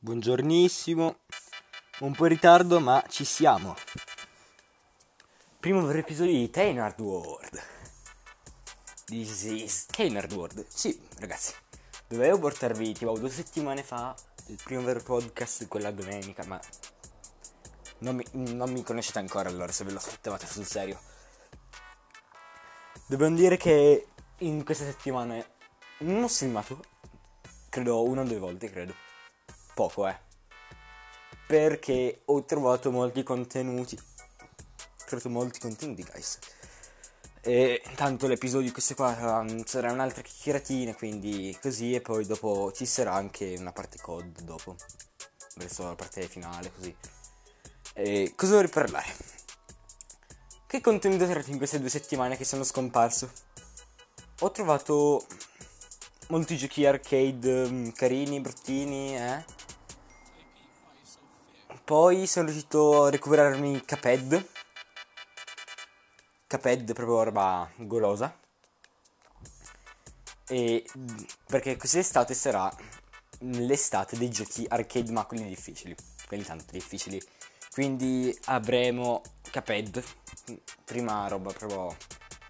Buongiornissimo, un po' in ritardo ma ci siamo. Primo vero episodio di Tainard World. This is Tainard World. Sì, ragazzi, dovevo portarvi tipo due settimane fa il primo vero podcast, quella domenica, ma non mi, non mi conoscete ancora allora se ve lo aspettavate sul serio. Dobbiamo dire che in queste settimane non ho filmato, credo una o due volte, credo poco, eh. Perché ho trovato molti contenuti. Ho trovato molti contenuti, guys. E intanto l'episodio questo qua um, sarà un'altra chiacchieratina, quindi così e poi dopo ci sarà anche una parte code dopo. Verso la parte finale, così. E cosa vorrei parlare? Che contenuti ho trovato in queste due settimane che sono scomparso? Ho trovato molti giochi arcade um, carini, bruttini, eh poi sono riuscito a recuperarmi Caped. Caped proprio roba golosa. E perché quest'estate sarà l'estate dei giochi arcade ma quelli difficili. Quelli tanto difficili. Quindi avremo Caped. Prima roba proprio.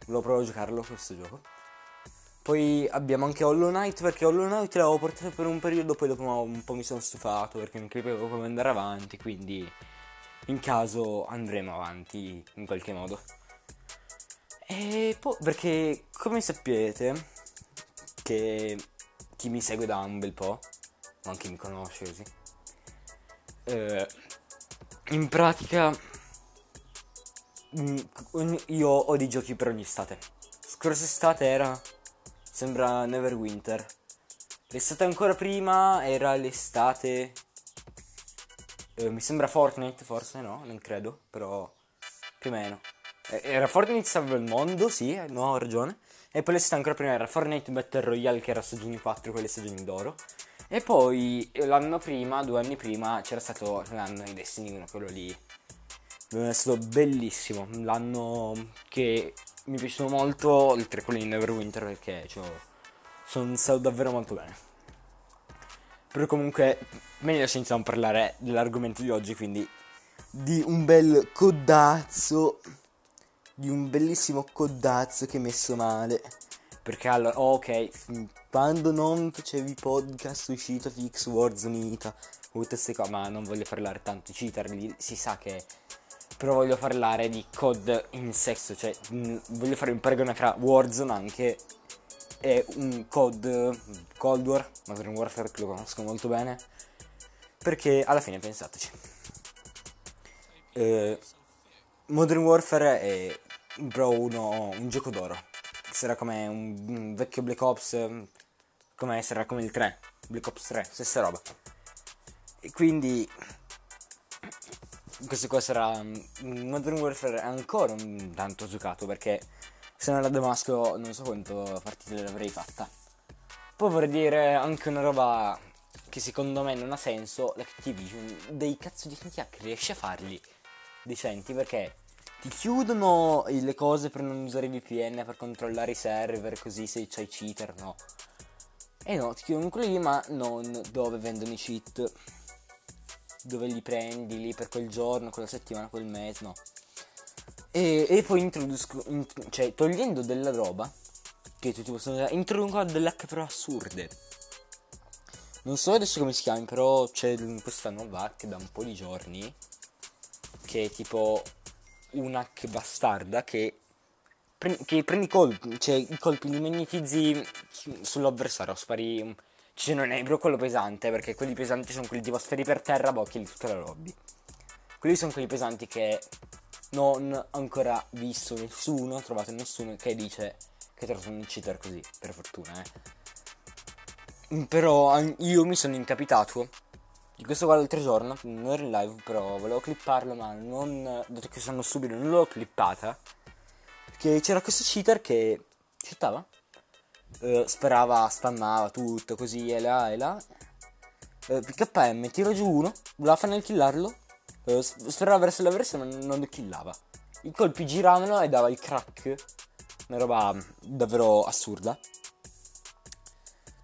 Volevo proprio giocarlo questo gioco. Poi abbiamo anche Hollow Knight perché Hollow Knight l'avevo portato per un periodo, poi dopo un po' mi sono stufato perché non capivo come andare avanti, quindi in caso andremo avanti in qualche modo. E poi perché come sapete che chi mi segue da un bel po', o anche mi conosce così, eh, in pratica mm, io ho dei giochi per ogni estate. Scorsa estate era Sembra Neverwinter. L'estate ancora prima era l'estate. Eh, mi sembra Fortnite, forse no, non credo, però più o meno. Eh, era Fortnite salva il mondo, sì, eh, no, ho ragione. E poi l'estate ancora prima era Fortnite Battle Royale, che era stagione 4, quelle stagioni d'oro. E poi eh, l'anno prima, due anni prima, c'era stato l'anno di Destiny 1, quello lì. È stato bellissimo. L'anno che mi è piaciuto molto, oltre a quelli di Neverwinter, perché cioè, sono stato davvero molto bene. Però comunque, meglio senza non parlare dell'argomento di oggi, quindi di un bel codazzo, di un bellissimo codazzo che messo male. Perché allora, ok, quando non facevi podcast uscito fix Warzone Ita, tutte queste cose, ma non voglio parlare tanto di cheater, si sa che però voglio parlare di COD in sesso, cioè mh, mm, voglio fare un paragone fra Warzone anche e un COD Cold War, Modern Warfare che lo conosco molto bene, perché alla fine pensateci. Eh, Modern Warfare è però uno, un gioco d'oro, sarà come un, un vecchio Black Ops, come sarà come il 3, Black Ops 3, stessa roba. E quindi questo qua sarà mm, Modern Warfare ancora un tanto giocato perché se non era Damasco non so quanto partite l'avrei fatta. Poi vorrei dire anche una roba che secondo me non ha senso, l'Activision dei cazzo di hacker riesce a farli decenti perché ti chiudono le cose per non usare VPN per controllare i server così se c'hai cheater, no. E no, ti chiudono quelli ma non dove vendono i cheat dove li prendi lì per quel giorno, quella settimana, quel mese, no. E, e poi introduco, in, cioè togliendo della roba che tutti possono usare, introducono delle hack però assurde. Non so adesso come si chiami, però c'è questa nuova hack da un po' di giorni che è tipo un hack bastarda che, che prendi colpi, cioè i colpi li magnetizzi sull'avversario, spari ci sono nebro quello pesante, perché quelli pesanti sono quelli tipo sferi per terra, bocchi di tutta la lobby. Quelli sono quelli pesanti che non ho ancora visto nessuno, ho trovato nessuno che dice che trovato un cheater così, per fortuna, eh. Però io mi sono incapitato di questo qua l'altro giorno, non ero in live, però volevo clipparlo, ma non, dato che sono subito, non l'ho clippata. Perché c'era questo cheater che cheatava eh, sperava, spammava tutto così e là e là. Eh, PKM tiro giù uno, voleva fare killarlo, eh, sperava verso l'avversario ma non lo killava. I colpi giravano e dava il crack, una roba davvero assurda.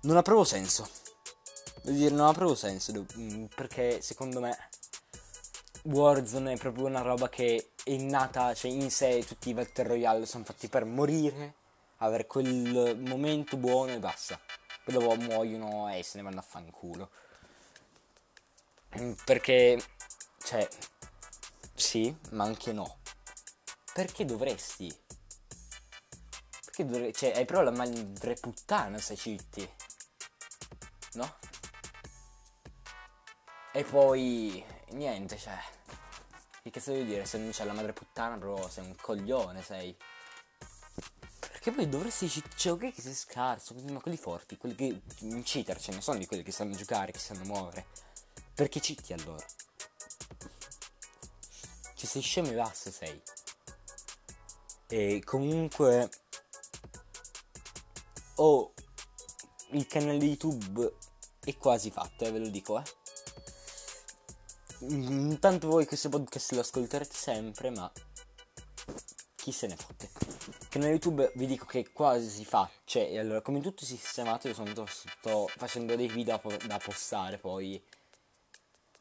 Non ha proprio senso. Devo dire, non ha proprio senso, mm, perché secondo me Warzone è proprio una roba che è nata, cioè in sé tutti i Battle Royale sono fatti per morire, avere quel momento buono e basta. Poi dopo muoiono e se ne vanno a fanculo. Perché, cioè, sì, ma anche no. Perché dovresti? Perché dovresti? Cioè, hai proprio la madre puttana se citi. No? E poi, niente, cioè... Che cazzo devi dire? Se non c'è la madre puttana, bro, sei un coglione, sei. Perché poi dovresti cioè ok che sei scarso, ma quelli forti, quelli che in cheater ce ne sono di quelli che sanno giocare, che sanno muovere. Perché citi allora? Ci sei scemo e basta sei. E comunque ho oh, il canale YouTube è quasi fatto, eh, ve lo dico, eh. Intanto voi questo podcast lo ascolterete sempre, ma chi se ne fotte. Canale YouTube vi dico che quasi si fa, cioè allora come tutto sistemato io sono, sto facendo dei video da postare poi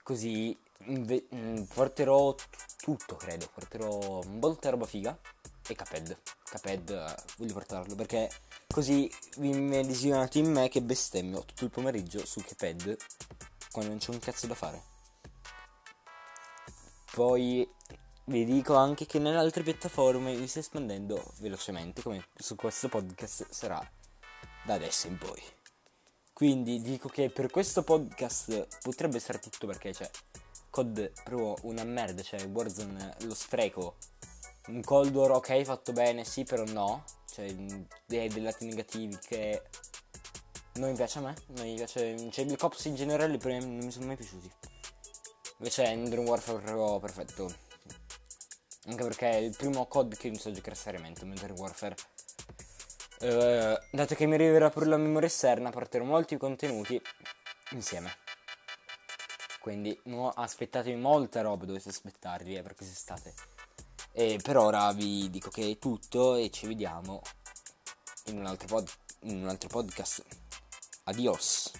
così inve- mm, porterò t- tutto credo, porterò un volta roba figa e Caped. Caped eh, voglio portarlo perché così vi immedesimate in me che bestemmio tutto il pomeriggio su Caped quando non c'è un cazzo da fare. Poi vi dico anche che nelle altre piattaforme mi sto espandendo velocemente, come su questo podcast sarà da adesso in poi. Quindi dico che per questo podcast potrebbe essere tutto perché c'è COD proprio una merda, cioè Warzone lo spreco. Un Cold War ok fatto bene, sì però no. Cioè dei, dei lati negativi che non mi piace a me, non mi piace. Cioè Black Ops in generale non mi sono mai piaciuti. Invece Modern Warfare proprio perfetto. Anche perché è il primo COD che inizio a giocare seriamente, Modern Warfare. Uh, dato che mi arriverà pure la memoria esterna, porterò molti contenuti insieme. Quindi no, aspettatevi molta roba, dovete aspettarvi eh, per quest'estate. E per ora vi dico che è tutto e ci vediamo in un altro, pod- in un altro podcast. Adios.